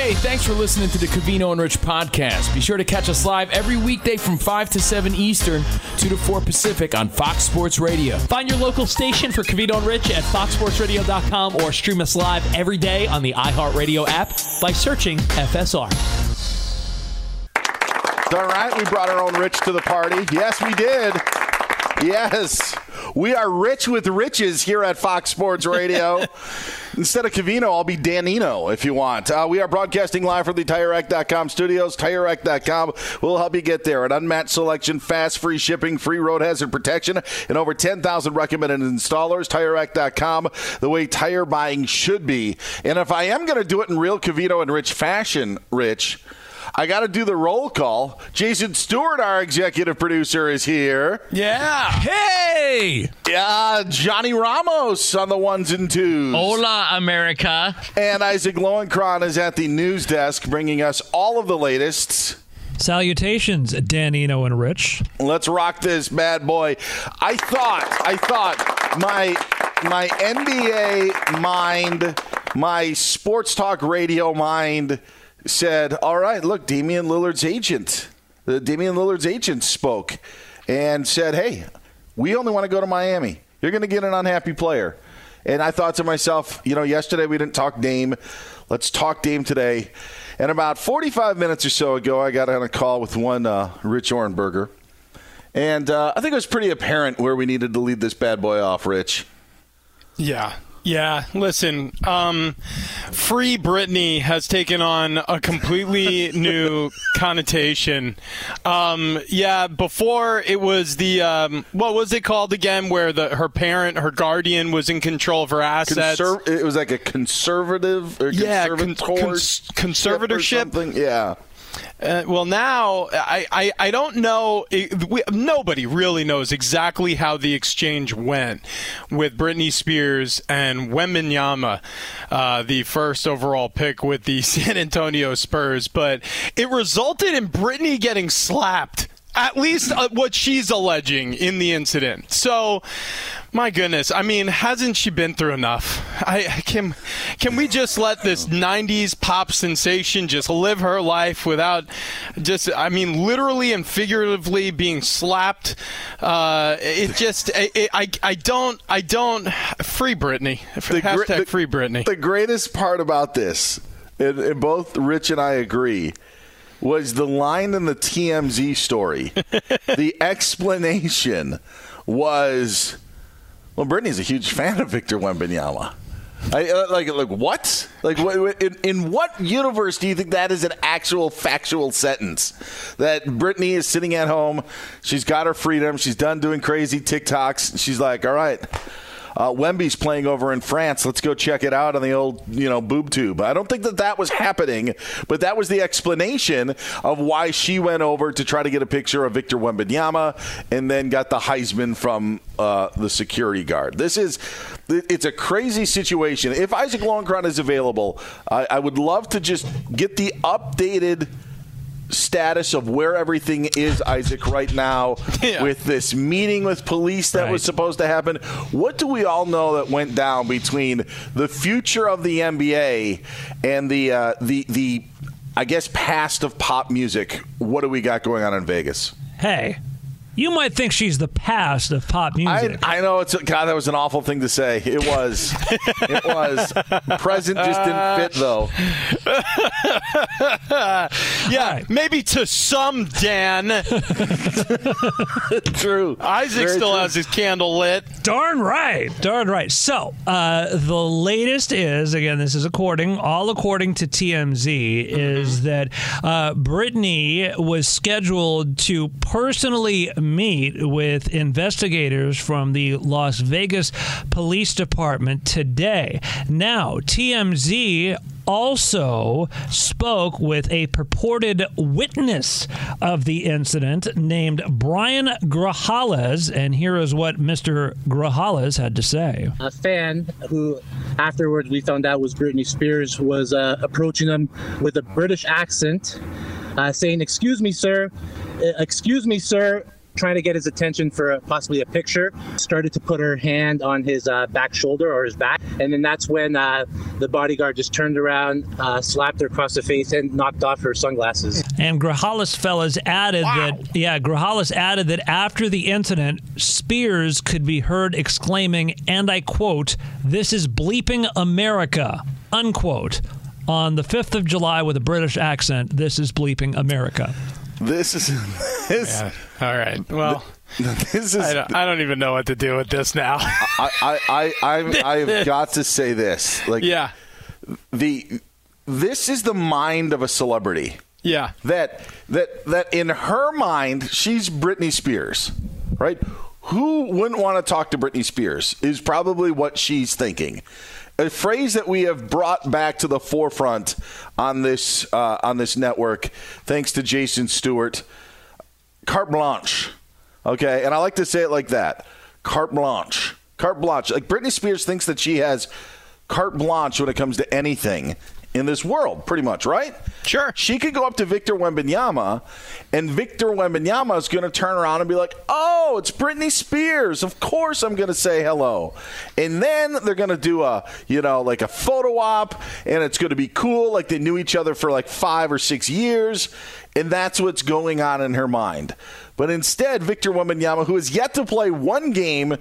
Hey, thanks for listening to the Covino and Rich podcast. Be sure to catch us live every weekday from 5 to 7 Eastern, 2 to 4 Pacific on Fox Sports Radio. Find your local station for Covino and Rich at foxsportsradio.com or stream us live every day on the iHeartRadio app by searching FSR. All right, we brought our own Rich to the party. Yes, we did. Yes. We are rich with riches here at Fox Sports Radio. Instead of Covino, I'll be Danino if you want. Uh, we are broadcasting live from the TireRack.com studios. TireRack.com will help you get there. An unmatched selection, fast, free shipping, free road hazard protection, and over 10,000 recommended installers. TireRack.com, the way tire buying should be. And if I am going to do it in real Covino and Rich fashion, Rich, I got to do the roll call. Jason Stewart, our executive producer, is here. Yeah. Hey. Yeah, Johnny Ramos on the ones and twos. Hola, America. And Isaac Lowenkron is at the news desk bringing us all of the latest. Salutations, Danino and Rich. Let's rock this bad boy. I thought, I thought my my NBA mind, my sports talk radio mind said, "All right, look, Damian Lillard's agent, the Damian Lillard's agent spoke and said, "Hey, we only want to go to Miami. You're going to get an unhappy player." And I thought to myself, you know, yesterday we didn't talk Dame. Let's talk Dame today. And about 45 minutes or so ago, I got on a call with one uh, Rich Ohrnberger. And uh, I think it was pretty apparent where we needed to lead this bad boy off, Rich. Yeah, yeah, listen, um, Free Britney has taken on a completely new connotation. Um, yeah, before it was the, um, what was it called again, where the her parent, her guardian was in control of her assets? Conser- it was like a conservative or yeah, con- conservatorship. conservatorship. Yeah. Uh, well, now I, I, I don't know. We, nobody really knows exactly how the exchange went with Britney Spears and Wembanyama, uh, the first overall pick with the San Antonio Spurs. But it resulted in Britney getting slapped. At least uh, what she's alleging in the incident. So, my goodness, I mean, hasn't she been through enough? I can can we just let this '90s pop sensation just live her life without just, I mean, literally and figuratively being slapped? Uh, it just, it, I, I don't, I don't. Free Britney. The, Hashtag the, free Britney. The greatest part about this, and, and both Rich and I agree was the line in the TMZ story. the explanation was, well, Britney's a huge fan of Victor Wembanyama. I, uh, like, like what? Like, what, in, in, what universe do you think that is an actual factual sentence? That Britney is sitting at home, she's got her freedom, she's done doing crazy TikToks, she's like, all right. Uh, Wemby's playing over in France. Let's go check it out on the old, you know, boob tube. I don't think that that was happening, but that was the explanation of why she went over to try to get a picture of Victor Wembanyama and then got the Heisman from uh, the security guard. This is, it's a crazy situation. If Isaac Lowenkron is available, I, I would love to just get the updated status of where everything is, Isaac, right now Yeah. with this meeting with police that was supposed to happen. What do we all know that went down between the future of the NBA and the uh, the the I guess past of pop music? What do we got going on in Vegas? Hey, you might think she's the past of pop music. I know it's God. That was an awful thing to say. It was. it was. Present just didn't fit though. Yeah, maybe to some, Dan. True. Isaac Very still true. has his candle lit. Darn right. Darn right. So, uh, the latest is, again, this is according, all according to TMZ, is that uh, Britney was scheduled to personally meet with investigators from the Las Vegas Police Department today. Now, TMZ also spoke with a purported witness of the incident named Brian Grajales, and here is what Mr. Grajales had to say. a fan who afterwards we found out was Britney Spears was uh, approaching him with a British accent, uh, saying, "Excuse me, sir. Uh, excuse me, sir." Trying to get his attention for a, possibly a picture. Started to put her hand on his uh, back shoulder or his back, and then that's when uh, the bodyguard just turned around, uh, slapped her across the face, and knocked off her sunglasses. And Grajales fellas added that yeah, Grajales added that after the incident, Spears could be heard exclaiming, and I quote, "This is bleeping America," unquote. On the 5th of July with a British accent, this is bleeping America. This is this. All right. Well, This is. I don't, I don't even know what to do with this now. I, I, I, I've got to say this. Like, yeah. the this is the mind of a celebrity. Yeah. That that that in her mind, she's Britney Spears, right? Who wouldn't want to talk to Britney Spears? Is probably what she's thinking. A phrase that we have brought back to the forefront on this uh, on this network, thanks to Jason Stewart, carte blanche. Okay, and I like to say it like that: carte blanche, carte blanche. Like Britney Spears thinks that she has carte blanche when it comes to anything in this world, pretty much, right? Sure. She could go up to Victor Wembanyama, and Victor Wembanyama is going to turn around and be like, "Oh, it's Britney Spears. Of course, I'm going to say hello." And then they're going to do a, you know, like a photo op, and it's going to be cool, like they knew each other for like five or six years, and that's what's going on in her mind. But instead, Victor Wembanyama, who has yet to play one game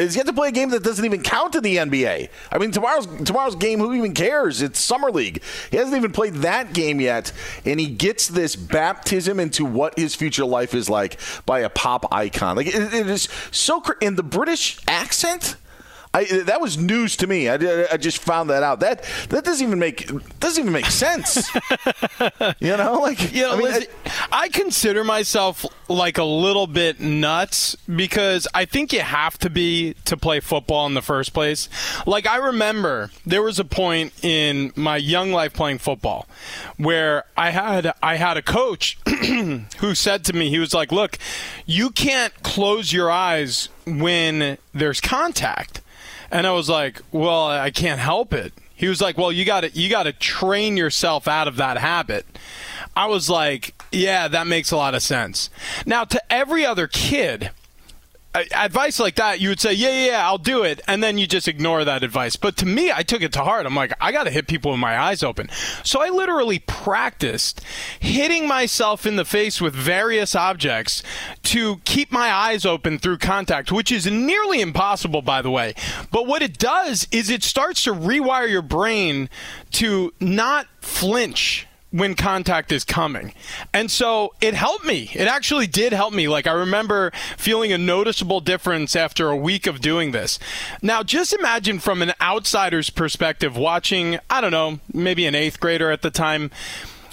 is yet to play a game that doesn't even count in the NBA. I mean, tomorrow's tomorrow's game, who even cares? It's summer league. He hasn't even played that game yet, and he gets this baptism into what his future life is like by a pop icon. Like it, it is so cr- in the British accent. I, that was news to me. I, I just found that out. That that doesn't even make doesn't even make sense. you know, like You know, I mean, listen, I consider myself like a little bit nuts because I think you have to be to play football in the first place. Like I remember there was a point in my young life playing football where I had I had a coach who said to me he was like, "Look, you can't close your eyes when there's contact." And I was like, "Well, I can't help it." He was like, "Well, you got to you got to train yourself out of that habit." I was like, "Yeah, that makes a lot of sense." Now, to every other kid, advice like that, you would say, "Yeah, yeah, yeah, I'll do it," and then you just ignore that advice. But to me, I took it to heart. I'm like, I got to hit people with my eyes open. So I literally practiced hitting myself in the face with various objects to keep my eyes open through contact, which is nearly impossible, by the way. But what it does is it starts to rewire your brain to not flinch when contact is coming. And so it helped me. It actually did help me. Like I remember feeling a noticeable difference after a week of doing this. Now just imagine from an outsider's perspective watching, I don't know, maybe an 8th grader at the time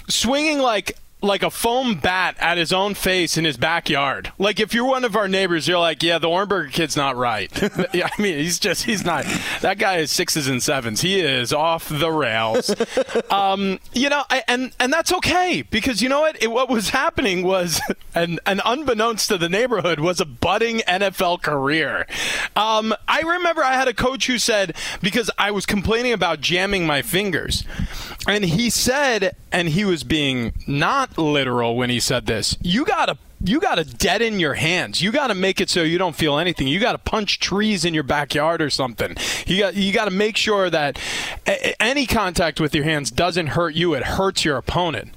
swinging like like a foam bat at his own face in his backyard. Like if you're one of our neighbors, you're like, yeah, the Ohrnberger kid's not right. yeah, I mean, he's just he's not. That guy is sixes and sevens. He is off the rails. um, you know, I, and and that's okay because you know what? It, what was happening was, and and unbeknownst to the neighborhood, was a budding NFL career. Um, I remember I had a coach who said because I was complaining about jamming my fingers, and he said, and he was being not literal when he said this. You gotta you got to deaden your hands. You got to make it so you don't feel anything. You got to punch trees in your backyard or something. You got you got to make sure that a- any contact with your hands doesn't hurt you. It hurts your opponent.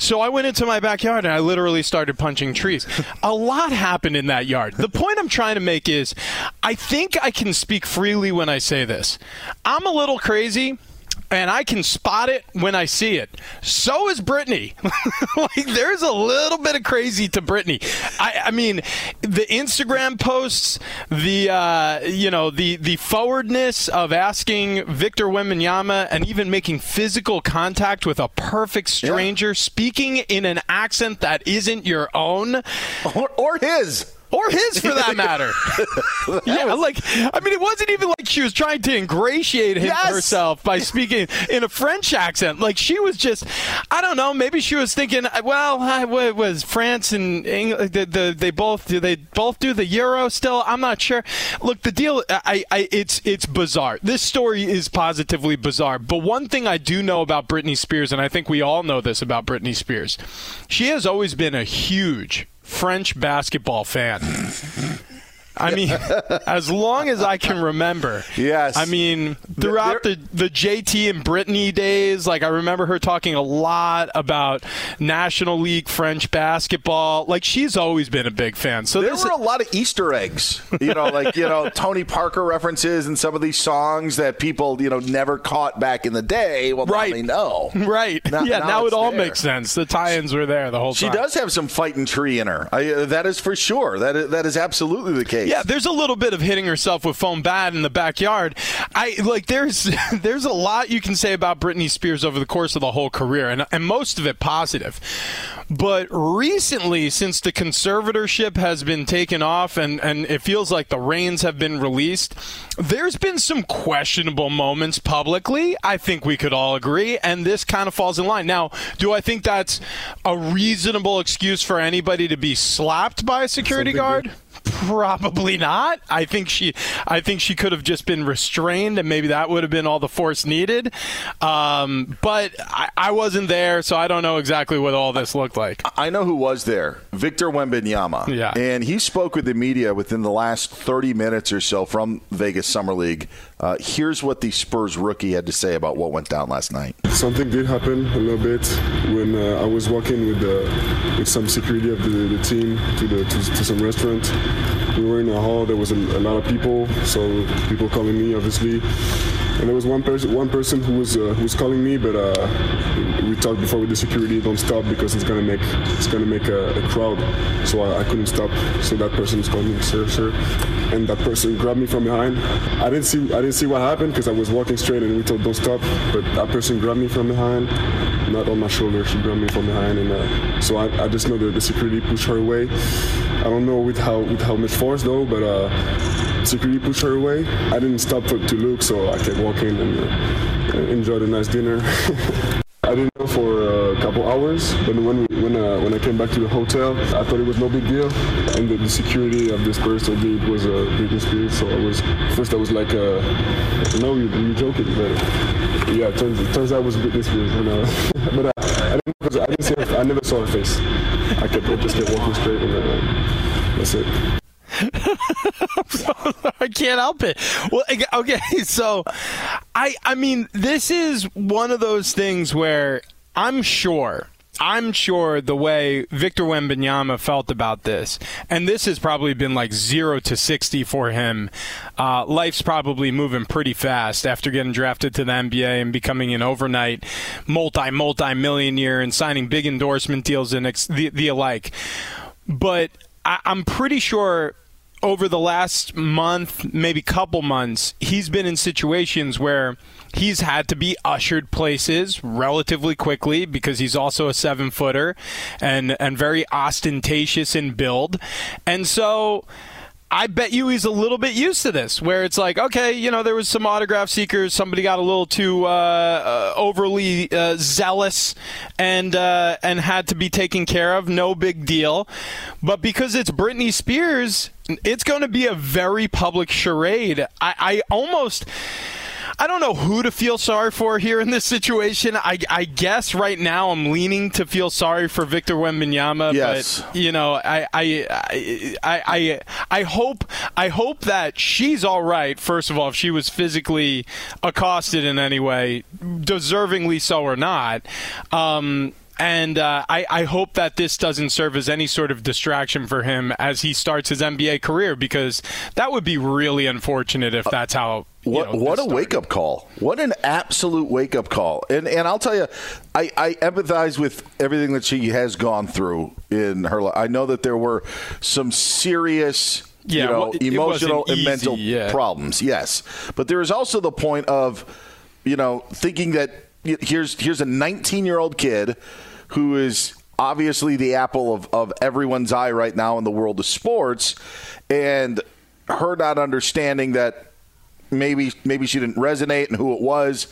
So I went into my backyard and I literally started punching trees. A lot happened in that yard. The point I'm trying to make is I think I can speak freely when I say this. I'm a little crazy and I can spot it when I see it. So is Britney. like there's a little bit of crazy to Britney. I, I mean, the Instagram posts, the uh, you know the the forwardness of asking Victor Wembanyama and even making physical contact with a perfect stranger, speaking in an accent that isn't your own or, or his or his for that matter. yeah, like I mean, it wasn't even like she was trying to ingratiate him, Yes. herself by speaking in a French accent. Like she was just, I don't know, maybe she was thinking, uh, well, I, what was France and England? The, the, they both do they both do the euro still? I'm not sure. Look, the deal, I, I, it's it's bizarre. This story is positively bizarre. But one thing I do know about Britney Spears, and I think we all know this about Britney Spears, she has always been a huge French basketball fan. I mean, as long as I can remember. Yes. I mean, throughout the, the JT and Britney days, like I remember her talking a lot about National League French basketball. Like she's always been a big fan. So there were a lot of Easter eggs, you know, like you know Tony Parker references in some of these songs that people you know never caught back in the day. Well, Right. now they know. right. Now- yeah, now now, it all there. makes sense. The tie-ins were there the whole She time. She does have some fighting tree in her. I, uh, that is for sure. That is, that is absolutely the case. Yeah, there's a little bit of hitting herself with foam bat in the backyard. I like there's there's a lot you can say about Britney Spears over the course of the whole career, and and most of it positive. But recently, since the conservatorship has been taken off and, and it feels like the reins have been released, there's been some questionable moments publicly. I think we could all agree, and this kind of falls in line. Now, do I think that's a reasonable excuse for anybody to be slapped by a security guard? Probably not. I think she, I think she could have just been restrained, and maybe that would have been all the force needed. Um, but I, I wasn't there, so I don't know exactly what all this looked like. I know who was there. Victor Wembanyama. Yeah. And he spoke with the media within the last 30 minutes or so from Vegas Summer League. Uh, here's what the Spurs rookie had to say about what went down last night. Something did happen a little bit when uh, I was walking with uh, with some security of the, the team to the to, to some restaurant. We were in a hall. There was a, a lot of people, so people calling me obviously. And there was one person one person who was uh, who was calling me, but uh, we talked before with the security. Don't stop because it's gonna make it's gonna make a, a crowd. So I, I couldn't stop. So that person was calling me, sir, sir, and that person grabbed me from behind. I didn't see I didn't see what happened because I was walking straight and we told don't stop. But that person grabbed me from behind, not on my shoulder. She grabbed me from behind, and uh, so I, I just know that the security pushed her away. I don't know with how with how much force though, but uh, security pushed her away. I didn't stop to, to look, so I kept walking and uh, enjoyed a nice dinner. I didn't know for a couple hours, but when we, when uh, when I came back to the hotel, I thought it was no big deal, and the, the security of this person it was a Britney Spears. So I was first I was like, uh, no, you you joking, but yeah, it turns turns out it was Britney Spears. And, uh, but I didn't I didn't see her, I never saw her face. I kept I just kept walking straight, and uh, that's it. I can't help it. Well, okay, so I I mean, this is one of those things where I'm sure I'm sure the way Victor Wembanyama felt about this, and this has probably been like zero to sixty for him. Uh, life's probably moving pretty fast after getting drafted to the NBA and becoming an overnight multi multi millionaire and signing big endorsement deals and ex- the, the alike. But I, I'm pretty sure over the last month, maybe couple months, he's been in situations where he's had to be ushered places relatively quickly because he's also a seven footer and and very ostentatious in build, and so. I bet you he's a little bit used to this, where it's like, okay, you know, there was some autograph seekers, somebody got a little too uh, uh, overly uh, zealous, and uh, and had to be taken care of. No big deal, but because it's Britney Spears, it's going to be a very public charade. I, I almost. I don't know who to feel sorry for here in this situation. I, I guess right now I'm leaning to feel sorry for Victor Wembanyama, Yes. but you know, I I, I I I hope I hope that she's all right. First of all, if she was physically accosted in any way, deservingly so or not. Um, and uh, I, I hope that this doesn't serve as any sort of distraction for him as he starts his NBA career because that would be really unfortunate if that's how. you What know, what a wake up call! What an absolute wake up call! And and I'll tell you, I, I empathize with everything that she has gone through in her life. I know that there were some serious. Yeah, you know, well, emotional and mental yeah. problems. Yes, but there is also the point of, you know, thinking that here's here's a 19 year old kid who is obviously the apple of, of everyone's eye right now in the world of sports, and her not understanding that maybe maybe she didn't resonate and who it was.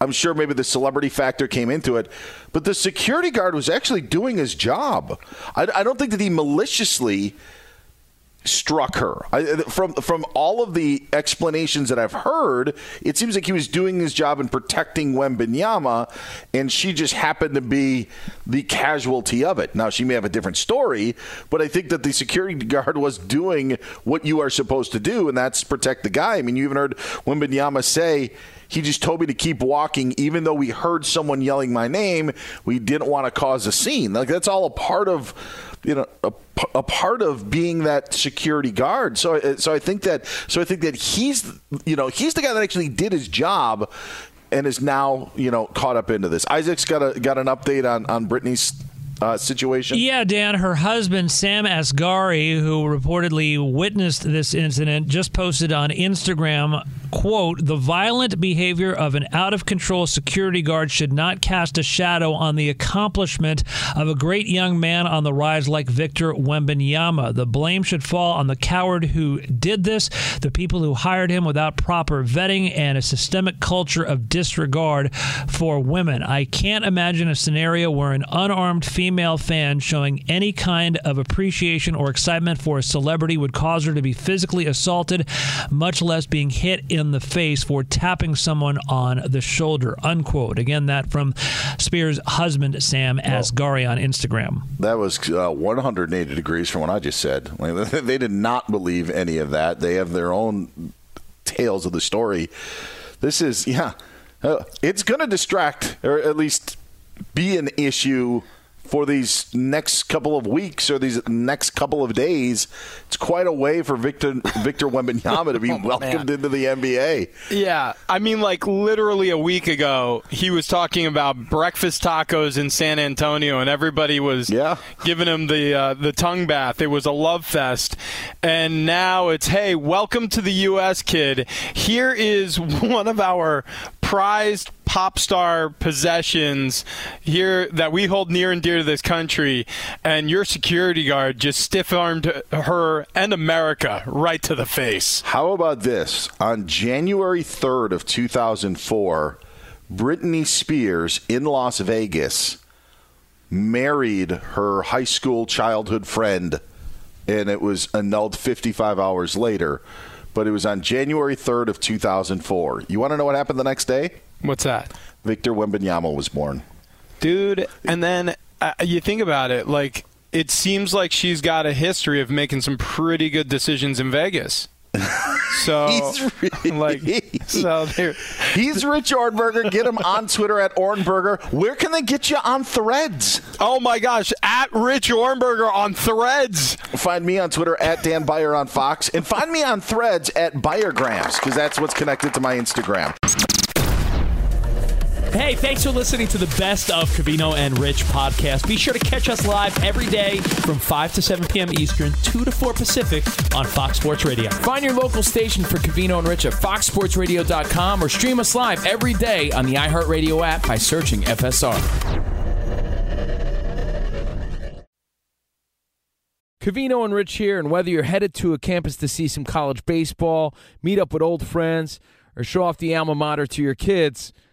I'm sure maybe the celebrity factor came into it, but the security guard was actually doing his job. I, I don't think that he maliciously struck her. I, from from all of the explanations that I've heard, it seems like he was doing his job in protecting Wembanyama, and she just happened to be the casualty of it. Now she may have a different story, but I think that the security guard was doing what you are supposed to do, and that's protect the guy. I mean, you even heard Wembanyama say. He just told me to keep walking, even though we heard someone yelling my name. We didn't want to cause a scene. Like that's all a part of you know a, a part of being that security guard. So uh, so I think that so I think that he's you know he's the guy that actually did his job and is now you know caught up into this. Isaac's got a got an update on on Britney's uh, situation. Yeah, Dan, her husband, Sam Asghari, who reportedly witnessed this incident, just posted on Instagram, quote, the violent behavior of an out of control security guard should not cast a shadow on the accomplishment of a great young man on the rise like Victor Wembanyama. The blame should fall on the coward who did this, the people who hired him without proper vetting, and a systemic culture of disregard for women. I can't imagine a scenario where an unarmed female fan showing any kind of appreciation or excitement for a celebrity would cause her to be physically assaulted, much less being hit in the face for tapping someone on the shoulder. Unquote. Again, that from Spears' husband, Sam Asghari, on Instagram. That was uh, 180 degrees from what I just said. Like, they did not believe any of that. They have their own tales of the story. This is, yeah, uh, it's going to distract, or at least be an issue for these next couple of weeks or these next couple of days. It's quite a way for Victor Victor Wembanyama to be welcomed into the NBA. Yeah, I mean, like literally a week ago, he was talking about breakfast tacos in San Antonio, and everybody was yeah. giving him the uh, the tongue bath. It was a love fest, and now it's hey, welcome to the U.S., kid. Here is one of our prized pop star possessions here that we hold near and dear to this country, and your security guard just stiff armed her and America right to the face. How about this? On January 3rd of 2004, Britney Spears in Las Vegas married her high school childhood friend, and it was annulled 55 hours later. But it was on January 3rd of 2004. You want to know what happened the next day? What's that? Victor Wembanyama was born. dude. And then uh, you think about it, like it seems like she's got a history of making some pretty good decisions in Vegas. So, really- like, so there. He's Rich Ohrnberger. Get him on Twitter at Ohrnberger. Where can they get you on Threads? Oh my gosh, at Rich Ohrnberger on Threads. Find me on Twitter at Dan Beyer on Fox, and find me on Threads at Beyergrams because that's what's connected to my Instagram. Hey, thanks for listening to the best of Covino and Rich podcast. Be sure to catch us live every day from 5 to 7 p.m. Eastern, 2 to 4 Pacific on Fox Sports Radio. Find your local station for Covino and Rich at foxsportsradio.com or stream us live every day on the iHeartRadio app by searching FSR. Covino and Rich here, and whether you're headed to a campus to see some college baseball, meet up with old friends, or show off the alma mater to your kids,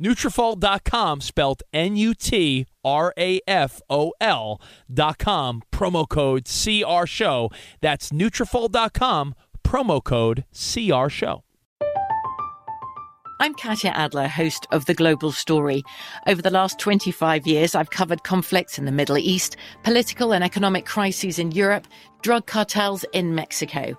Nutrafol.com, spelled N-U-T-R-A-F-O-L dot com, promo code CR Show. That's Nutrafol.com, promo code CR Show. I'm Katya Adler, host of The Global Story. Over the last 25 years, I've covered conflicts in the Middle East, political and economic crises in Europe, drug cartels in Mexico.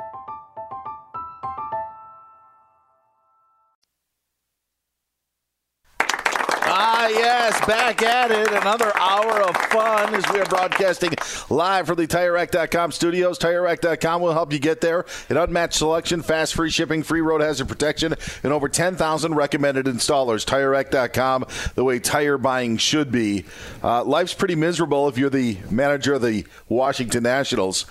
Ah, yes, back at it. Another hour of fun as we are broadcasting live from the TireRack.com studios. TireRack.com will help you get there. An unmatched selection, fast free shipping, free road hazard protection, and over 10,000 recommended installers. TireRack.com, the way tire buying should be. Uh, life's pretty miserable if you're the manager of the Washington Nationals,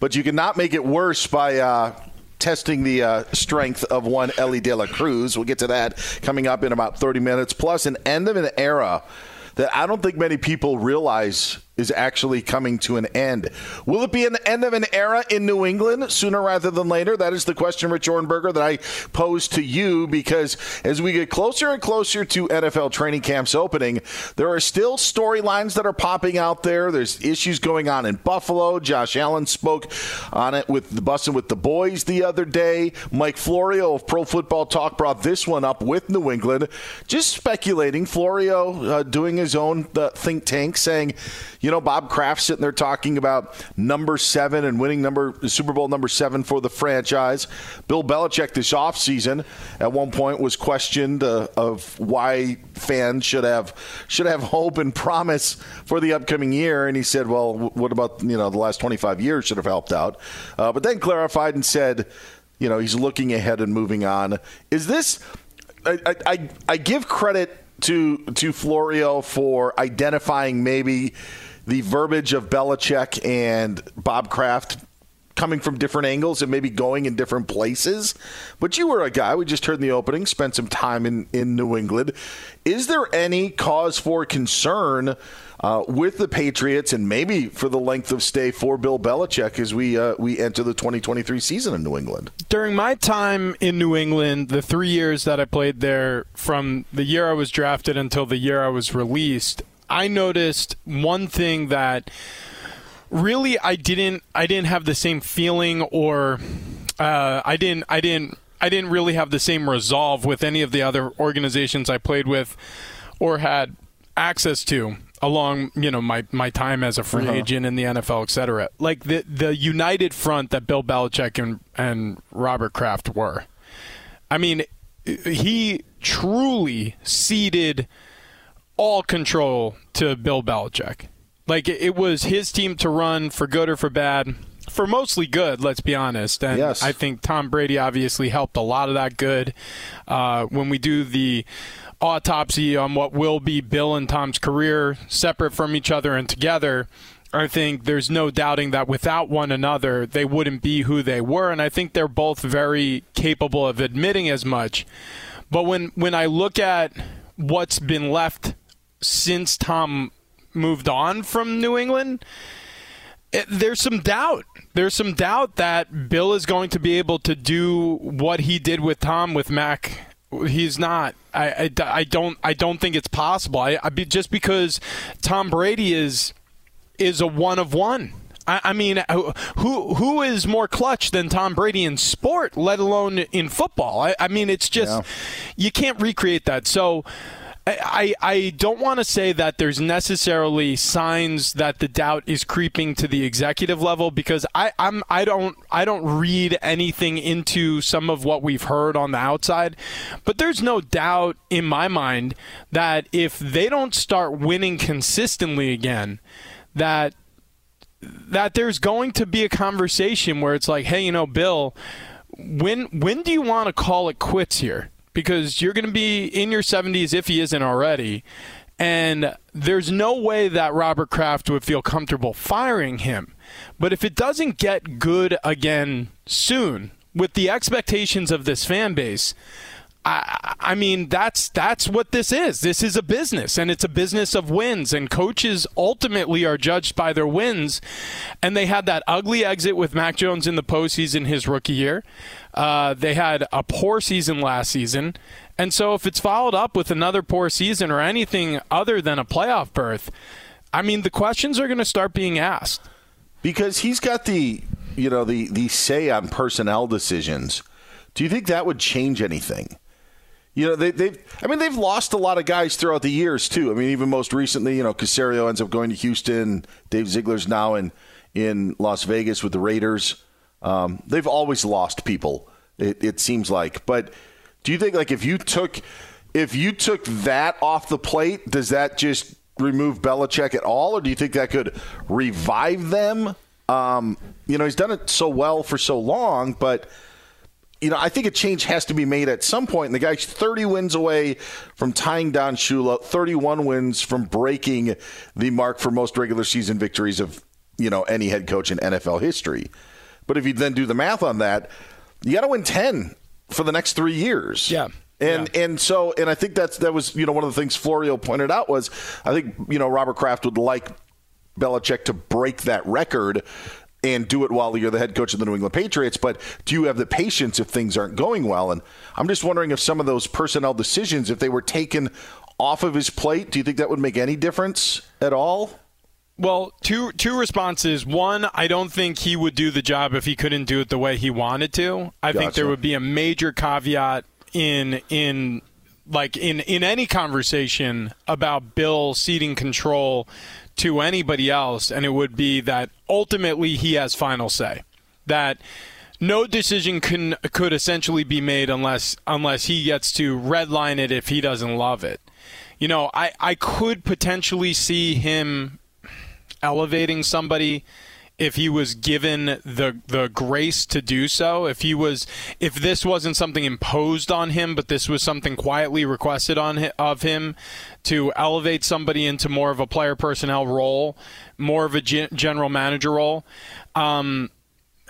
but you cannot make it worse by. Uh, testing the uh, strength of one Elly De La Cruz. We'll get to that coming up in about 30 minutes. Plus, an end of an era that I don't think many people realize is actually coming to an end. Will it be an end of an era in New England sooner rather than later? That is the question, Rich Ohrnberger, that I pose to you because as we get closer and closer to NFL training camps opening, there are still storylines that are popping out there. There's issues going on in Buffalo. Josh Allen spoke on it with the busing with the boys the other day. Mike Florio of Pro Football Talk brought this one up with New England, just speculating. Florio uh, doing his own uh, think tank, saying, you know, Bob Kraft sitting there talking about number seven and winning number Super Bowl number seven for the franchise. Bill Belichick this offseason at one point was questioned uh, of why fans should have should have hope and promise for the upcoming year, and he said, "Well, what about you know the last 25 years should have helped out," uh, but then clarified and said, "You know, he's looking ahead and moving on." Is this? I, I, I give credit to to Florio for identifying maybe the verbiage of Belichick and Bob Kraft coming from different angles and maybe going in different places. But you were a guy, we just heard in the opening, spent some time in, in New England. Is there any cause for concern uh, with the Patriots and maybe for the length of stay for Bill Belichick as we uh, we enter the 2023 season in New England? During my time in New England, the three years that I played there, from the year I was drafted until the year I was released, I noticed one thing that really I didn't I didn't have the same feeling or uh, I didn't I didn't I didn't really have the same resolve with any of the other organizations I played with or had access to along you know my my time as a free Uh-huh. agent in the NFL, et cetera. Like the the united front that Bill Belichick and and Robert Kraft were. I mean, he truly ceded all control to Bill Belichick. Like it was his team to run for good or for bad. For mostly good, let's be honest. And Yes. I think Tom Brady obviously helped a lot of that good. Uh, when we do the autopsy on what will be Bill and Tom's career, separate from each other and together, I think there's no doubting that without one another, they wouldn't be who they were. And I think they're both very capable of admitting as much. But when, when I look at what's been left since Tom moved on from New England, it, there's some doubt. There's some doubt that Bill is going to be able to do what he did with Tom with Mac. He's not. I, I, I don't. I don't think it's possible. I, I be, just because Tom Brady is is a one of one. I, I mean, uh, who who is more clutch than Tom Brady in sport, let alone in football? I, I mean, it's just you can't recreate that. So. I, I don't want to say that there's necessarily signs that the doubt is creeping to the executive level because I, I'm I don't I don't read anything into some of what we've heard on the outside, but there's no doubt in my mind that if they don't start winning consistently again, that that there's going to be a conversation where it's like, hey, you know, Bill, when when do you want to call it quits here? Because you're going to be in your 70s if he isn't already. And there's no way that Robert Kraft would feel comfortable firing him. But if it doesn't get good again soon, with the expectations of this fan base, I, mean that's that's what this is. This is a business, and it's a business of wins. And coaches ultimately are judged by their wins. And they had that ugly exit with Mac Jones in the postseason his rookie year. Uh, they had a poor season last season, and so if it's followed up with another poor season or anything other than a playoff berth, I mean the questions are going to start being asked because he's got the you know the the say on personnel decisions. Do you think that would change anything? You know, they, they've. I mean, they've lost a lot of guys throughout the years too. I mean, even most recently, you know, Caserio ends up going to Houston. Dave Ziegler's now in in Las Vegas with the Raiders. Um, they've always lost people. It, it seems like. But do you think like if you took if you took that off the plate, does that just remove Belichick at all, or do you think that could revive them? Um, you know, he's done it so well for so long, but you know, I think a change has to be made at some point. And the guy's 30 wins away from tying Don Shula, 31 wins from breaking the mark for most regular season victories of, you know, any head coach in NFL history. But if you then do the math on that, you got to win 10 for the next three years. Yeah. And and so and I think that's that was you know one of the things Florio pointed out was I think you know Robert Kraft would like Belichick to break that record and do it while you're the head coach of the New England Patriots. But do you have the patience if things aren't going well? And I'm just wondering if some of those personnel decisions, if they were taken off of his plate, do you think that would make any difference at all? Well, two two responses. One, I don't think he would do the job if he couldn't do it the way he wanted to. I think there would be a major caveat in in like in in any conversation about Bill ceding control to anybody else, and it would be that ultimately he has final say. That no decision can could essentially be made unless unless he gets to redline it if he doesn't love it. You know, I, I could potentially see him elevating somebody if he was given the the grace to do so if he was if this wasn't something imposed on him but this was something quietly requested on of him to elevate somebody into more of a player personnel role more of a gen- general manager role. Um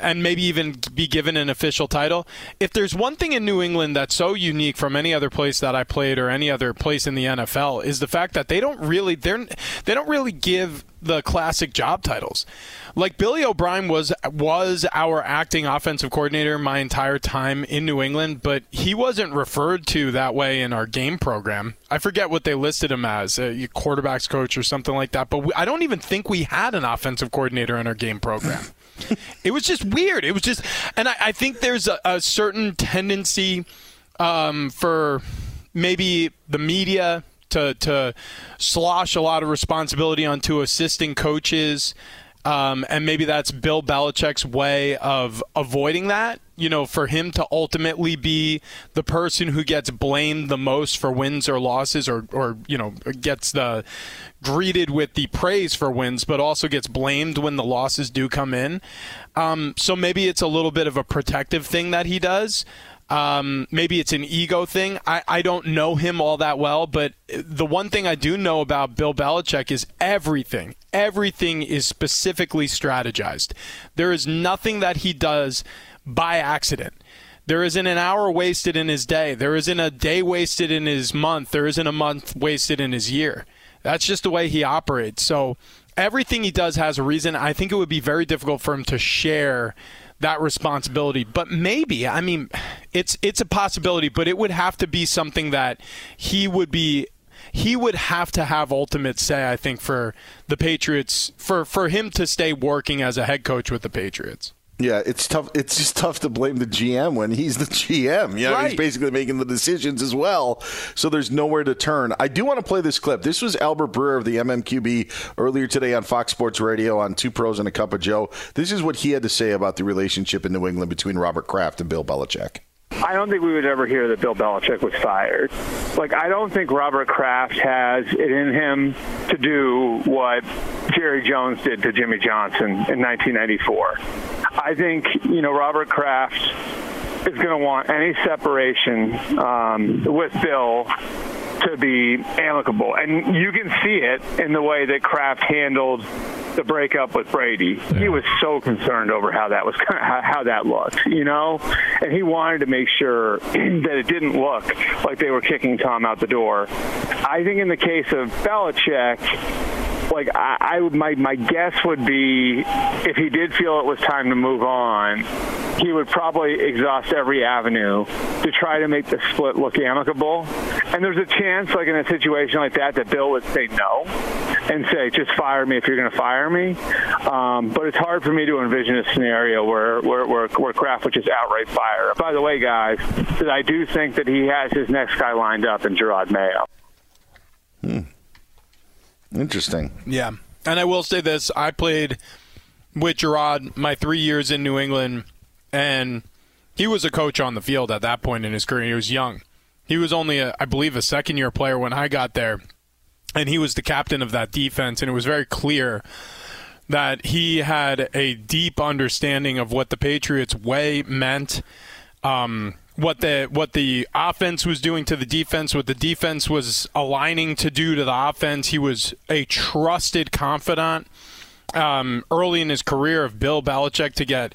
and maybe even be given an official title. If there's one thing in New England that's so unique from any other place that I played or any other place in the NFL is the fact that they don't really they're they don't really give the classic job titles. Like Billy O'Brien was was our acting offensive coordinator my entire time in New England, but he wasn't referred to that way in our game program. I forget what they listed him as, a quarterbacks coach or something like that, but we, I don't even think we had an offensive coordinator in our game program. it was just weird. It was just, and I, I think there's a, a certain tendency um, for maybe the media to to slosh a lot of responsibility onto assisting coaches. Um, and maybe that's Bill Belichick's way of avoiding that. You know, for him to ultimately be the person who gets blamed the most for wins or losses, or, or you know, gets the greeted with the praise for wins, but also gets blamed when the losses do come in. Um, so maybe it's a little bit of a protective thing that he does. Um, maybe it's an ego thing. I, I don't know him all that well, but the one thing I do know about Bill Belichick is everything, everything is specifically strategized. There is nothing that he does by accident. There isn't an hour wasted in his day. There isn't a day wasted in his month. There isn't a month wasted in his year. That's just the way he operates. So everything he does has a reason. I think it would be very difficult for him to share that responsibility. But maybe, I mean, it's it's a possibility, but it would have to be something that he would be he would have to have ultimate say, I think, for the Patriots for for him to stay working as a head coach with the Patriots. Yeah, it's tough. It's just tough to blame the GM when he's the GM. You know, Right. he's basically making the decisions as well. So there's nowhere to turn. I do want to play this clip. This was Albert Breer of the MMQB earlier today on Fox Sports Radio on Two Pros and a Cup of Joe. This is what he had to say about the relationship in New England between Robert Kraft and Bill Belichick. I don't think we would ever hear that Bill Belichick was fired. Like, I don't think Robert Kraft has it in him to do what Jerry Jones did to Jimmy Johnson in 1994. I think, you know, Robert Kraft is going to want any separation um, with Bill to be amicable. And you can see it in the way that Kraft handled the breakup with Brady. He was so concerned over how that was how, how that looked, you know, and he wanted to make sure that it didn't look like they were kicking Tom out the door. I think in the case of Belichick, like I, I my my guess would be if he did feel it was time to move on, he would probably exhaust every avenue to try to make the split look amicable. And there's a chance, like in a situation like that, that Bill would say no and say, "Just fire me if you're going to fire me." Um, but it's hard for me to envision a scenario where where where, where Kraft would just outright fire. By the way, guys, I do think that he has his next guy lined up in Jerod Mayo. Interesting. Yeah. And I will say this I played with Jerod my three years in New England, and he was a coach on the field at that point in his career. He was young. He was only, a, I believe, a second year player when I got there, and he was the captain of that defense, and it was very clear that he had a deep understanding of what the Patriots' way meant. Um, what the what the offense was doing to the defense, what the defense was aligning to do to the offense. He was a trusted confidant um, early in his career of Bill Belichick to get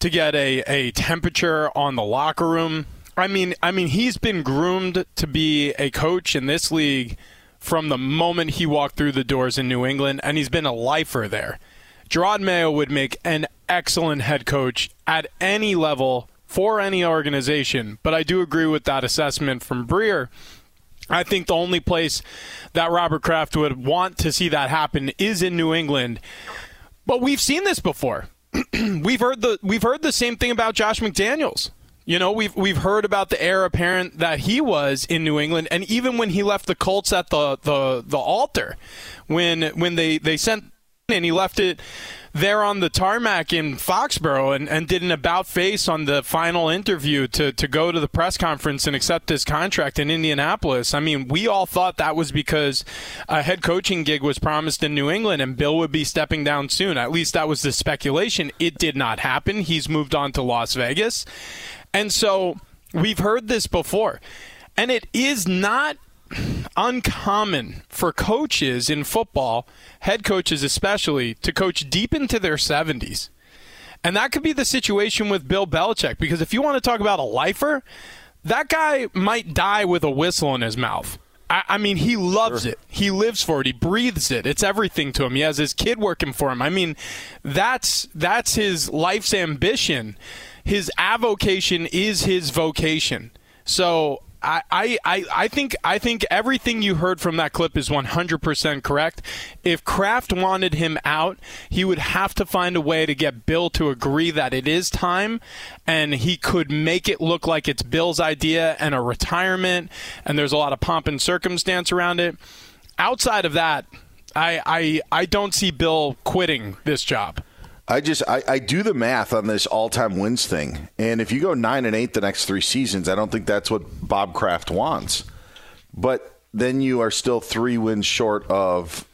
to get a, a temperature on the locker room. I mean, I mean, he's been groomed to be a coach in this league from the moment he walked through the doors in New England, and he's been a lifer there. Jerod Mayo would make an excellent head coach at any level for any organization, but I do agree with that assessment from Breer. I think the only place that Robert Kraft would want to see that happen is in New England. But we've seen this before. we've heard the we've heard the same thing about Josh McDaniels. You know, we've we've heard about the heir apparent that he was in New England, and even when he left the Colts at the the, the altar, when when they, they sent and he left it there on the tarmac in Foxborough and, and did an about face on the final interview to, to go to the press conference and accept his contract in Indianapolis. I mean, we all thought that was because a head coaching gig was promised in New England and Bill would be stepping down soon. At least that was the speculation. It did not happen. He's moved on to Las Vegas. And so we've heard this before. And it is not uncommon for coaches in football, head coaches especially, to coach deep into their 70s. And that could be the situation with Bill Belichick because if you want to talk about a lifer, that guy might die with a whistle in his mouth. I, I mean, he loves Sure. it. He lives for it. He breathes it. It's everything to him. He has his kid working for him. I mean, that's that's his life's ambition. His avocation is his vocation. So I, I, I think I think everything you heard from that clip is 100% correct. If Kraft wanted him out, he would have to find a way to get Bill to agree that it is time, and he could make it look like it's Bill's idea and a retirement, and there's a lot of pomp and circumstance around it. Outside of that, I I, I don't see Bill quitting this job. I just I, I do the math on this all-time wins thing, and if you go nine and eight the next three seasons, I don't think that's what Bob Kraft wants. But then you are still three wins short of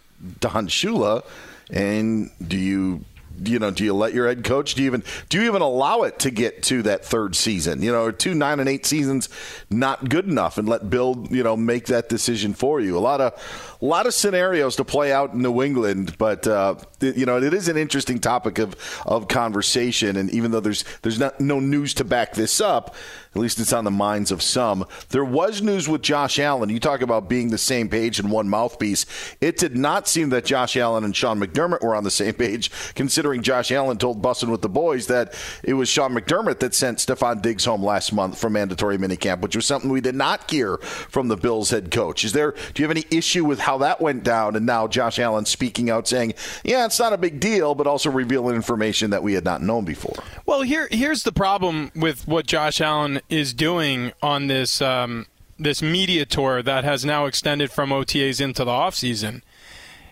Don Shula, and do you you know do you let your head coach do you even do you even allow it to get to that third season you know are two nine and eight seasons not good enough and let bill you know make that decision for you a lot of a lot of scenarios to play out in new england but uh, you know it is an interesting topic of of conversation. And even though there's there's not no news to back this up at least it's on the minds of some there was news with josh allen. You talk about being the same page and one mouthpiece. It did not seem that josh allen and sean mcdermott were on the same page considering josh allen told bussin' with the boys that it was sean mcdermott that sent stefon diggs home last month from mandatory minicamp which was something we did not hear from the bills head coach. Is there do you have any issue with how that went down and now josh allen speaking out saying yeah it's not a big deal but also revealing information that we had not known before Well, here here's the problem with what Josh Allen is doing on this um, this media tour that has now extended from OTAs into the offseason.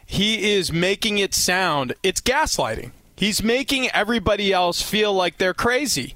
He is making it sound it's gaslighting. He's making everybody else feel like they're crazy.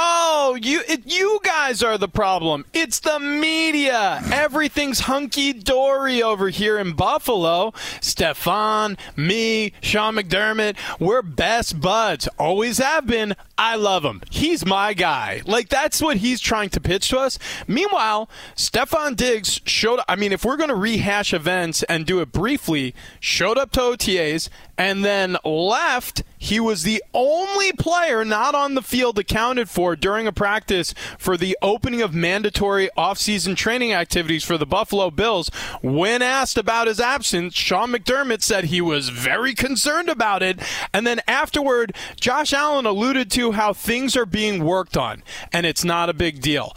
Oh, you it, you guys are the problem. It's the media. Everything's hunky dory over here in Buffalo. Stefon, me, Sean McDermott, we're best buds. Always have been. I love him. He's my guy. Like that's what he's trying to pitch to us. Meanwhile, Stefon Diggs showed. I mean, if we're going to rehash events and do it briefly, showed up to OTAs and then left. He was the only player not on the field accounted for during a practice for the opening of mandatory offseason training activities for the Buffalo Bills. When asked about his absence, Sean McDermott said he was very concerned about it. And then afterward, Josh Allen alluded to how things are being worked on and it's not a big deal.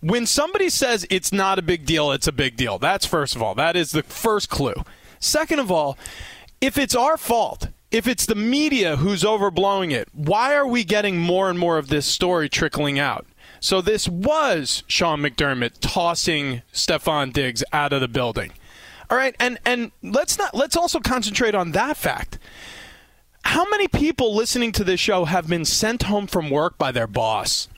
When somebody says it's not a big deal, it's a big deal. That's first of all. That is the first clue. Second of all, if it's our fault, if it's the media who's overblowing it, why are we getting more and more of this story trickling out? So this was Sean McDermott tossing Stefon Diggs out of the building. All right, and and let's not let's also concentrate on that fact. How many people listening to this show have been sent home from work by their boss?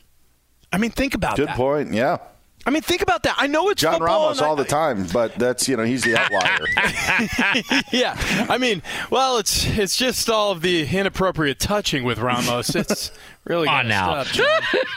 I mean, think about good that. Good point yeah I mean, think about that. I know it's John Ramos and I- all the time, but that's you know he's the outlier. yeah, I mean, well, it's it's just all of the inappropriate touching with Ramos. It's really on now. stop,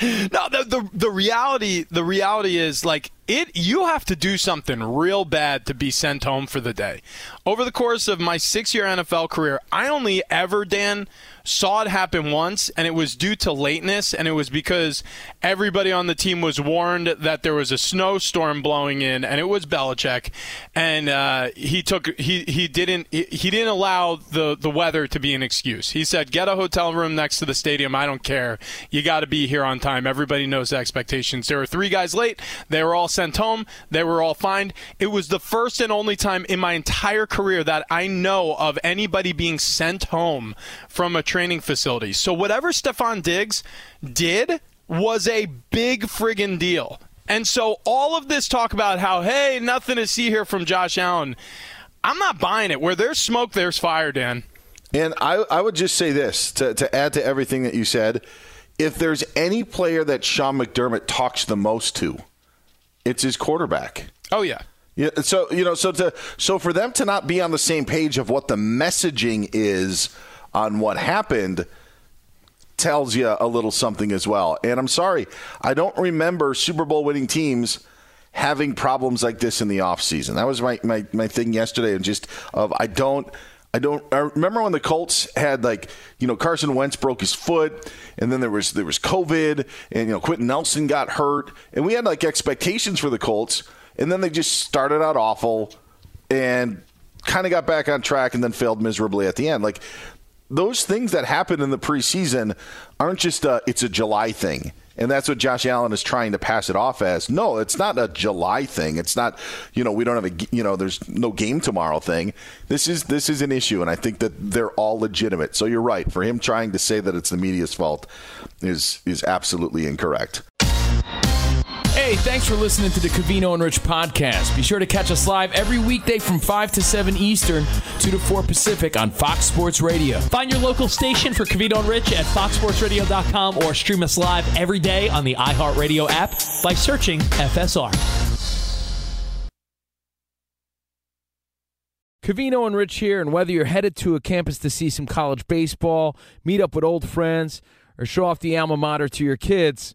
no, the, the the reality the reality is like it. You have to do something real bad to be sent home for the day. Over the course of my six year NFL career, I only ever Dan saw it happen once, and it was due to lateness, and it was because everybody on the team was warned that there was a snowstorm blowing in, and it was Belichick, and uh, he took he he didn't he, didn't allow the the weather to be an excuse. He said, "Get a hotel room next to the stadium. I don't care. You got to be here on time. Everybody knows the expectations." There were three guys late. They were all sent home. They were all fined. It was the first and only time in my entire career that I know of anybody being sent home from a training facility. So whatever Stefon Diggs did was a big friggin' deal. And so all of this talk about how, hey, nothing to see here from Josh Allen, I'm not buying it. Where there's smoke, there's fire, Dan. And I, I would just say this to, to add to everything that you said. If there's any player that Sean McDermott talks the most to, it's his quarterback. Oh, yeah. Yeah, so you know, so to so for them to not be on the same page of what the messaging is on what happened tells you a little something as well. And I'm sorry, I don't remember Super Bowl winning teams having problems like this in the offseason. That was my, my, my thing yesterday and just of I don't I don't. I remember when the Colts had like you know Carson Wentz broke his foot, and then there was there was COVID, and you know Quenton Nelson got hurt, and we had like expectations for the Colts, and then they just started out awful, and kind of got back on track, and then failed miserably at the end. Like those things that happen in the preseason aren't just a, it's a July thing. And that's what Josh Allen is trying to pass it off as. No, it's not a July thing. It's not, you know, we don't have a, you know, there's no game tomorrow thing. This is this is an issue, and I think that they're all legitimate. So you're right. For him trying to say that it's the media's fault is is absolutely incorrect. Hey, thanks for listening to the Covino and Rich podcast. Be sure to catch us live every weekday from 5 to 7 Eastern, 2 to 4 Pacific on Fox Sports Radio. Find your local station for Covino and Rich at foxsportsradio.com or stream us live every day on the iHeartRadio app by searching FSR. Covino and Rich here, and whether you're headed to a campus to see some college baseball, meet up with old friends, or show off the alma mater to your kids,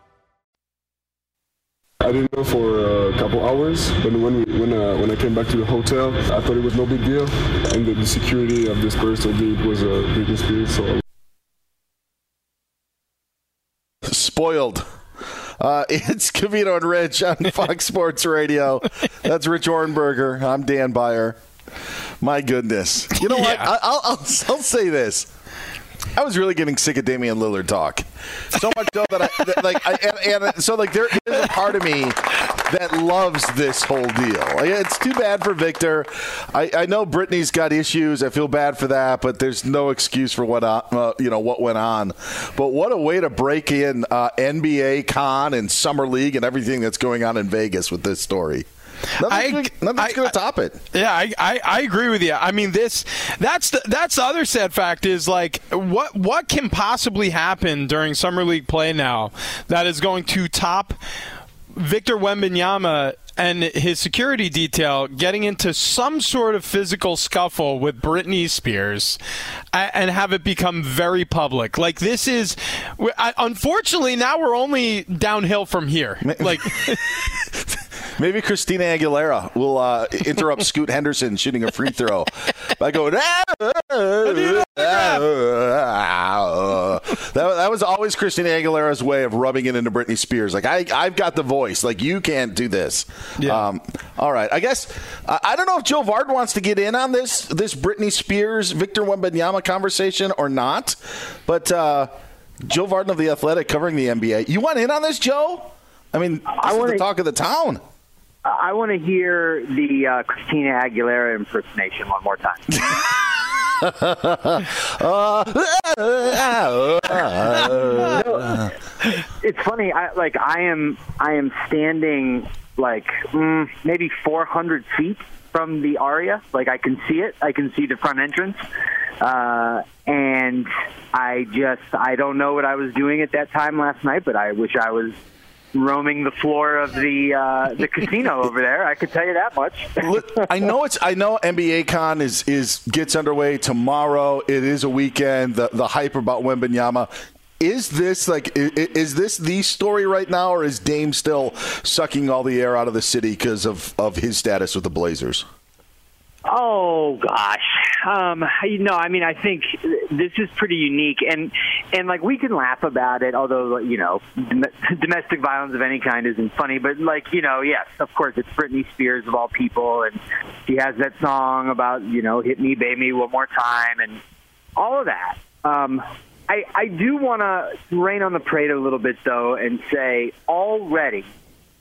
I didn't know for a couple hours, but when we, when uh, when I came back to the hotel, I thought it was no big deal, and the, the security of this person told me it was a big experience. So. Spoiled. Uh, it's Covino and Rich on Fox Sports Radio. That's Rich Ohrnberger. I'm Dan Beyer. My goodness. You know what? I, I'll, I'll, I'll say this. I was really getting sick of Damian Lillard talk. So much so that I that, like, I, and, and so like there is a part of me that loves this whole deal. Like, it's too bad for Victor. I, I know Britney's got issues. I feel bad for that, but there's no excuse for what uh, you know what went on. But what a way to break in uh, NBA con and summer league and everything that's going on in Vegas with this story. Nothing's, I, nothing's going to top it. Yeah, I, I, I agree with you. I mean, this that's the that's the other sad fact is like what what can possibly happen during summer league play now that is going to top Victor Wembanyama and his security detail getting into some sort of physical scuffle with Britney Spears and have it become very public. Like this is, unfortunately, now we're only downhill from here. Like. Maybe Christina Aguilera will uh, interrupt Scoot Henderson shooting a free throw by going. Ah, ah, ah, that, that was always Christina Aguilera's way of rubbing it into Britney Spears. Like I, I've got the voice. Like you can't do this. Yeah. Um, all right. I guess uh, I don't know if Joe Vardon wants to get in on this this Britney Spears Victor Wembanyama conversation or not, but uh, Joe Vardon of the Athletic covering the NBA. You want in on this, Joe? I mean, this I wanna- the talk of the town. I want to hear the uh, Christina Aguilera impersonation one more time. it's funny. I like I am I am standing like mm, maybe 400 feet from the aria. Like I can see it. I can see the front entrance. Uh, and I just I don't know what I was doing at that time last night, but I wish I was roaming the floor of the uh, the casino over there. I could tell you that much. I know it's. I know NBA Con is is gets underway tomorrow. It is a weekend. The the hype about Wembanyama. Is this like is, is this the story right now, or is Dame still sucking all the air out of the city because of of his status with the Blazers? Oh gosh, um, you know, I mean, I think this is pretty unique, and and like we can laugh about it, although you know, dom- domestic violence of any kind isn't funny. But like you know, yes, of course, it's Britney Spears of all people, and she has that song about you know, hit me, baby, one more time, and all of that. Um, I I do want to rain on the parade a little bit though, and say already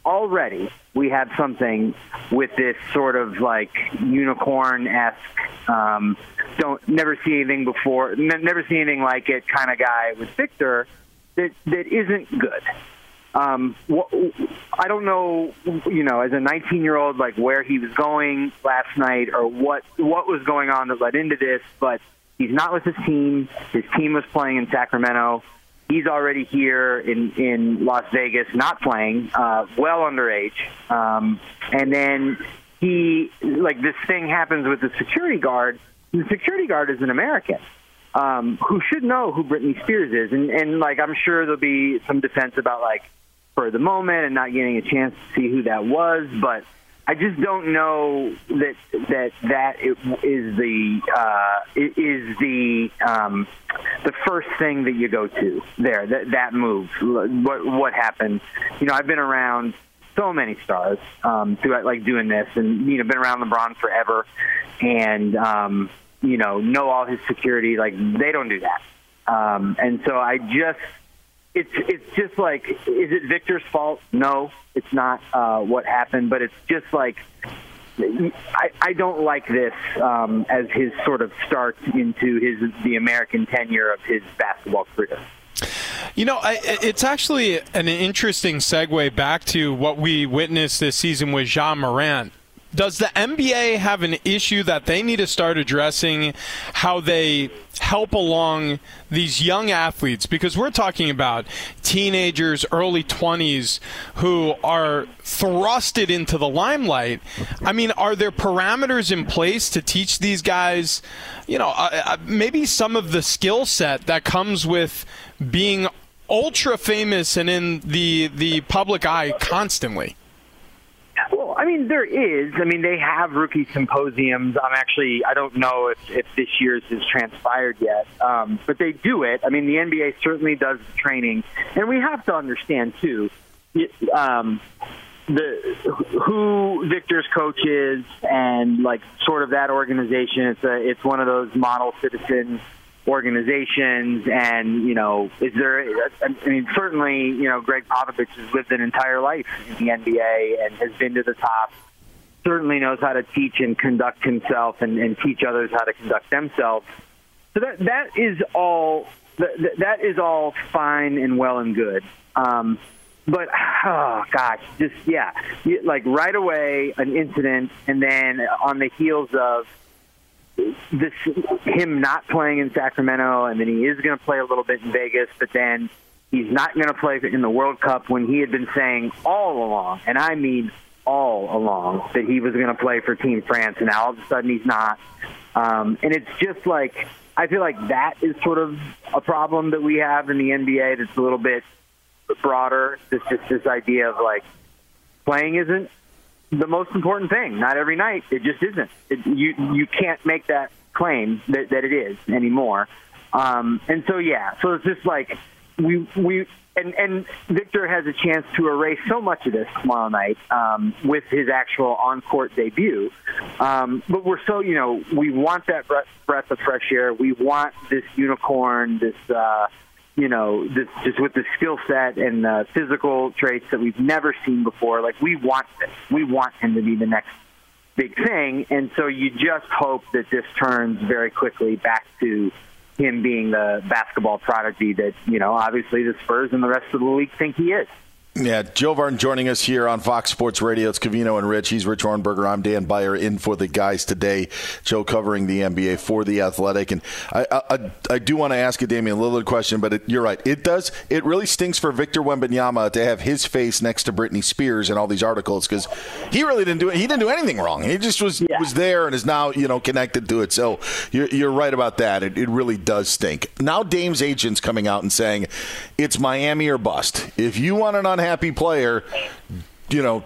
already we have something with this sort of like unicorn esque um, don't never see anything before ne- never see anything like it kind of guy with Victor that that isn't good. Um, wh- I don't know, you know, as a 19 year old, like where he was going last night or what what was going on that led into this, but he's not with his team. His team was playing in Sacramento he's already here in in Las Vegas, not playing, uh, well underage. Um, and then he like this thing happens with the security guard. The security guard is an American um, who should know who Britney Spears is, and and like I'm sure there'll be some defense about like for the moment and not getting a chance to see who that was, but. I just don't know that that that is the uh, is the um, the first thing that you go to there. That that move. What what happened? You know, I've been around so many stars um, throughout like doing this, and you know, been around LeBron forever, and um, you know, know all his security. Like they don't do that, um, and so I just it's it's just like is it Victor's fault? No, it's not uh, what happened, but it's just like I, I don't like this um, as his sort of start into his the American tenure of his basketball career. You know, I, it's actually an interesting segue back to what we witnessed this season with Ja Morant does the NBA have an issue that they need to start addressing how they help along these young athletes? Because we're talking about teenagers, early 20s who are thrusted into the limelight. I mean, are there parameters in place to teach these guys, you know, uh, uh maybe some of the skill set that comes with being ultra famous and in the the public eye constantly? I mean, there is. I mean, they have rookie symposiums. I'm actually, I don't know if, if this year's has transpired yet, um, but they do it. I mean, the NBA certainly does the training, and we have to understand too. Um, the who Victor's coach is and like sort of that organization. It's a it's one of those model citizen organizations and you know is there I mean certainly you know Gregg Popovich has lived an entire life in the NBA and has been to the top certainly knows how to teach and conduct himself and, and teach others how to conduct themselves. So that that is all that, that is all fine and well and good. Um, but oh gosh just yeah like right away an incident and then on the heels of this him not playing in Sacramento, and then he is going to play a little bit in Vegas, but then he's not going to play in the World Cup when he had been saying all along, and I mean all along, that he was going to play for Team France, and now all of a sudden he's not. Um, and it's just like I feel like that is sort of a problem that we have in the NBA that's a little bit broader. It's just this idea of like playing isn't the most important thing. Not every night. It just isn't. It, you you can't make that claim that, that it is anymore. Um, and so yeah, so it's just like we we and and Victor has a chance to erase so much of this tomorrow night um, with his actual on court debut. Um, but we're so you know we want that breath, breath of fresh air. We want this unicorn. This. Uh, you know, this, just with the skill set and the physical traits that we've never seen before. Like we want this. We want him to be the next big thing. And so you just hope that this turns very quickly back to him being the basketball prodigy that you know obviously the Spurs and the rest of the league think he is. Yeah, Joe Vardon joining us here on Fox Sports Radio. It's Covino and Rich. He's Rich Ohrnberger. I'm Dan Beyer in for the guys today. Joe covering the NBA for the Athletic, and I I, I do want to ask a Damian Lillard question, but it, you're right. It does. It really stinks for Victor Wembanyama to have his face next to Britney Spears in all these articles because he really didn't do it. He didn't do anything wrong. He just was yeah. was there and is now you know connected to it. So you're, you're right about that. It, it really does stink. Now Dame's agents coming out and saying it's Miami or bust. If you want an unhappy player, you know,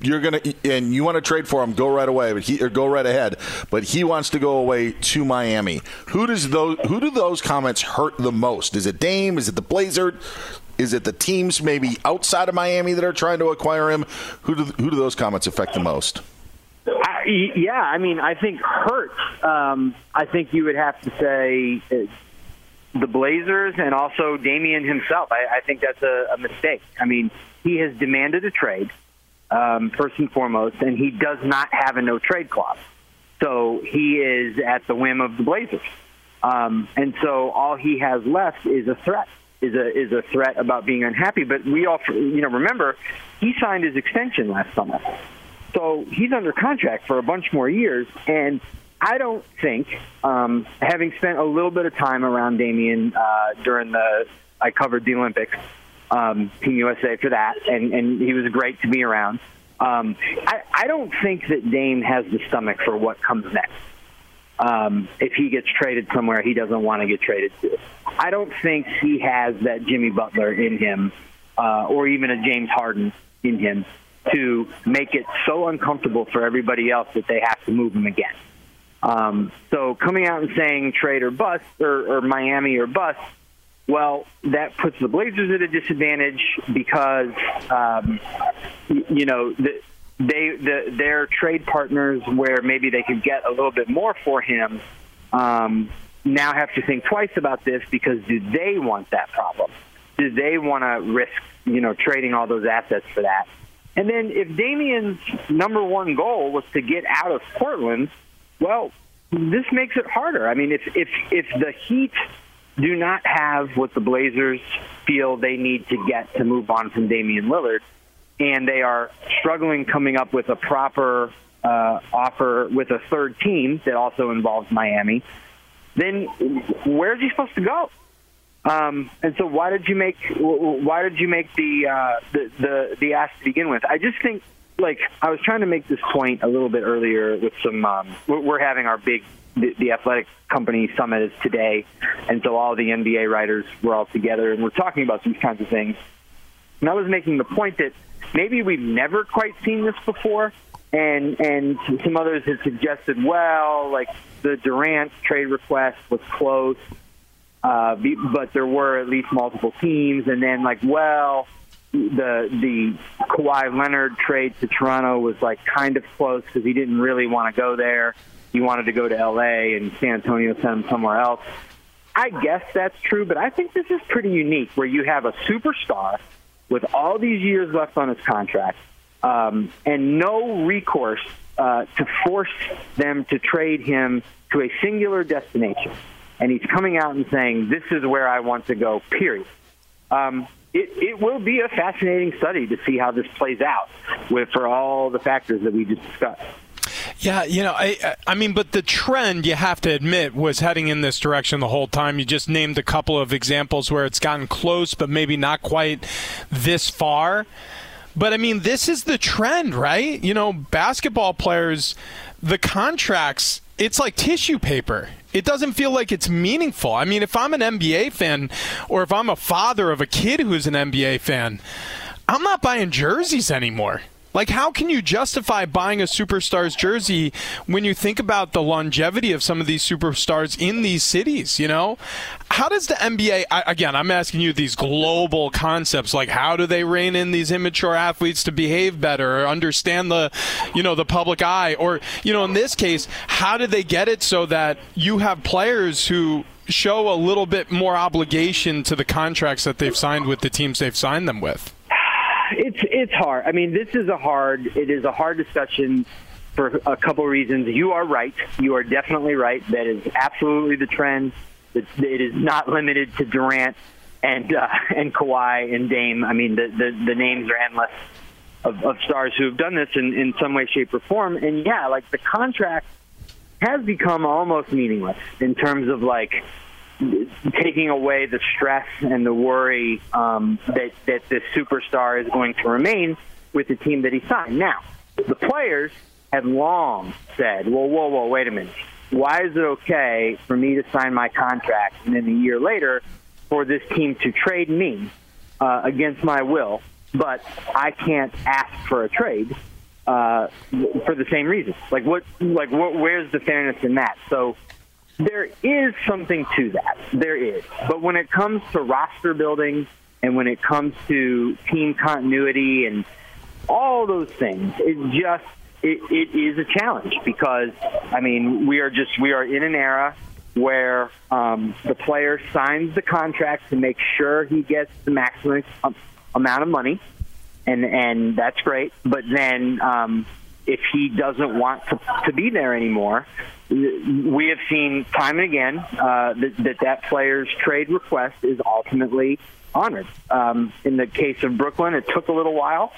you're gonna and you want to trade for him, go right away, but he or go right ahead. But he wants to go away to Miami. Who does those who do those comments hurt the most? Is it Dame? Is it the Blazer? Is it the teams maybe outside of Miami that are trying to acquire him? Who do who do those comments affect the most? I, yeah, I mean, I think hurt. Um, I think you would have to say uh, the Blazers and also Damian himself. I, I think that's a, a mistake. I mean, he has demanded a trade, um, first and foremost, and he does not have a no trade clause. So he is at the whim of the Blazers. Um, and so all he has left is a threat, is a is a threat about being unhappy. But we all, you know, remember he signed his extension last summer, so he's under contract for a bunch more years. And I don't think, um, having spent a little bit of time around Damian uh, during the, I covered the Olympics, um, Team USA for that, and, and he was great to be around. Um, I, I don't think that Dame has the stomach for what comes next. Um, if he gets traded somewhere he doesn't want to get traded to, I don't think he has that Jimmy Butler in him, uh, or even a James Harden in him, to make it so uncomfortable for everybody else that they have to move him again. Um, so coming out and saying trade or bust or, or Miami or bust, well, that puts the Blazers at a disadvantage because um, you know the, they the, their trade partners where maybe they could get a little bit more for him um, now have to think twice about this because do they want that problem? Do they want to risk you know trading all those assets for that? And then if Damian's number one goal was to get out of Portland well, this makes it harder. I mean, if if if the Heat do not have what the Blazers feel they need to get to move on from Damian Lillard, and they are struggling coming up with a proper uh, offer with a third team that also involves Miami, then where's he supposed to go? Um, and so, why did you make why did you make the, uh, the the the ask to begin with? I just think like I was trying to make this point a little bit earlier with some. Um, we're having our big the, the athletic company summit is today, and so all the NBA writers were all together, and we're talking about these kinds of things. And I was making the point that maybe we've never quite seen this before, and and some others had suggested, well, like the Durant trade request was close, uh, but there were at least multiple teams, and then like, well the the Kawhi Leonard trade to Toronto was like kind of close because he didn't really want to go there. He wanted to go to L.A. and San Antonio sent him somewhere else. I guess that's true, but I think this is pretty unique where you have a superstar with all these years left on his contract um, and no recourse uh, to force them to trade him to a singular destination. And he's coming out and saying, "This is where I want to go." Period. Um, it, it will be a fascinating study to see how this plays out with for all the factors that we just discussed. Yeah, you know, I I mean, but the trend you have to admit was heading in this direction the whole time. You just named a couple of examples where it's gotten close, but maybe not quite this far. But I mean, this is the trend, right? You know, basketball players, the contracts, it's like tissue paper it doesn't feel like it's meaningful. I mean, if I'm an NBA fan or if I'm a father of a kid who's an NBA fan, I'm not buying jerseys anymore. Like, how can you justify buying a superstar's jersey when you think about the longevity of some of these superstars in these cities? You know, how does the NBA? Again, I'm asking you these global concepts. Like, how do they rein in these immature athletes to behave better, or understand the, you know, the public eye, or you know, in this case, how do they get it so that you have players who show a little bit more obligation to the contracts that they've signed with the teams they've signed them with? It's it's hard. I mean, this is a hard. It is a hard discussion for a couple reasons. You are right. You are definitely right. That is absolutely the trend. It, it is not limited to Durant and uh, and Kawhi and Dame. I mean, the the, the names are endless of, of stars who have done this in, in some way, shape, or form. And yeah, like the contract has become almost meaningless in terms of like taking away the stress and the worry um, that that this superstar is going to remain with the team that he signed. Now, the players have long said, "Well, whoa, whoa, wait a minute. Why is it okay for me to sign my contract and then a year later for this team to trade me uh, against my will, but I can't ask for a trade uh, for the same reason? Like, what? Like, what, where's the fairness in that? So." There is something to that. There is. But when it comes to roster building and when it comes to team continuity and all those things, it just it, it is a challenge because I mean we are just we are in an era where um, the player signs the contract to make sure he gets the maximum amount of money, and and that's great. But then um, if he doesn't want to, to be there anymore, we have seen time and again uh, that, that that player's trade request is ultimately honored. Um, in the case of Brooklyn, it took a little while.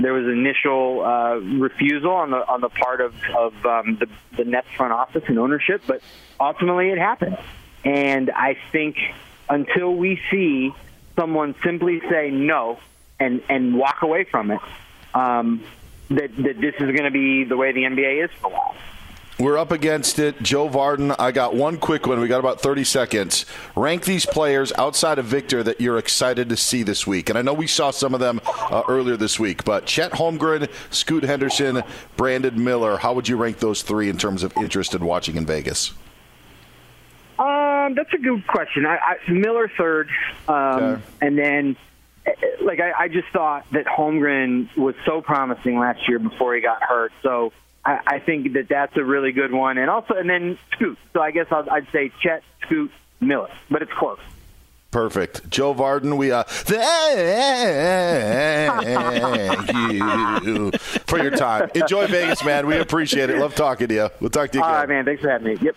There was initial uh, refusal on the on the part of, of um, the, the Nets front office and ownership, but ultimately it happened. And I think until we see someone simply say no and and walk away from it, um, that that this is going to be the way the NBA is for a while. We're up against it. Joe Vardon, I got one quick one. We got about 30 seconds. Rank these players outside of Victor that you're excited to see this week. And I know we saw some of them uh, earlier this week, but Chet Holmgren, Scoot Henderson, Brandon Miller, how would you rank those three in terms of interest in watching in Vegas? Um, that's a good question. I, I, Miller third, um, okay. and then like I, I just thought that Holmgren was so promising last year before he got hurt. So I, I think that that's a really good one, and also and then Scoot. So I guess I'll, I'd say Chet, Scoot, Miller, but it's close. Perfect. Joe Vardon, we uh thank you for your time. Enjoy Vegas, man. We appreciate it. Love talking to you. We'll talk to you again. All right, man. Thanks for having me. Yep.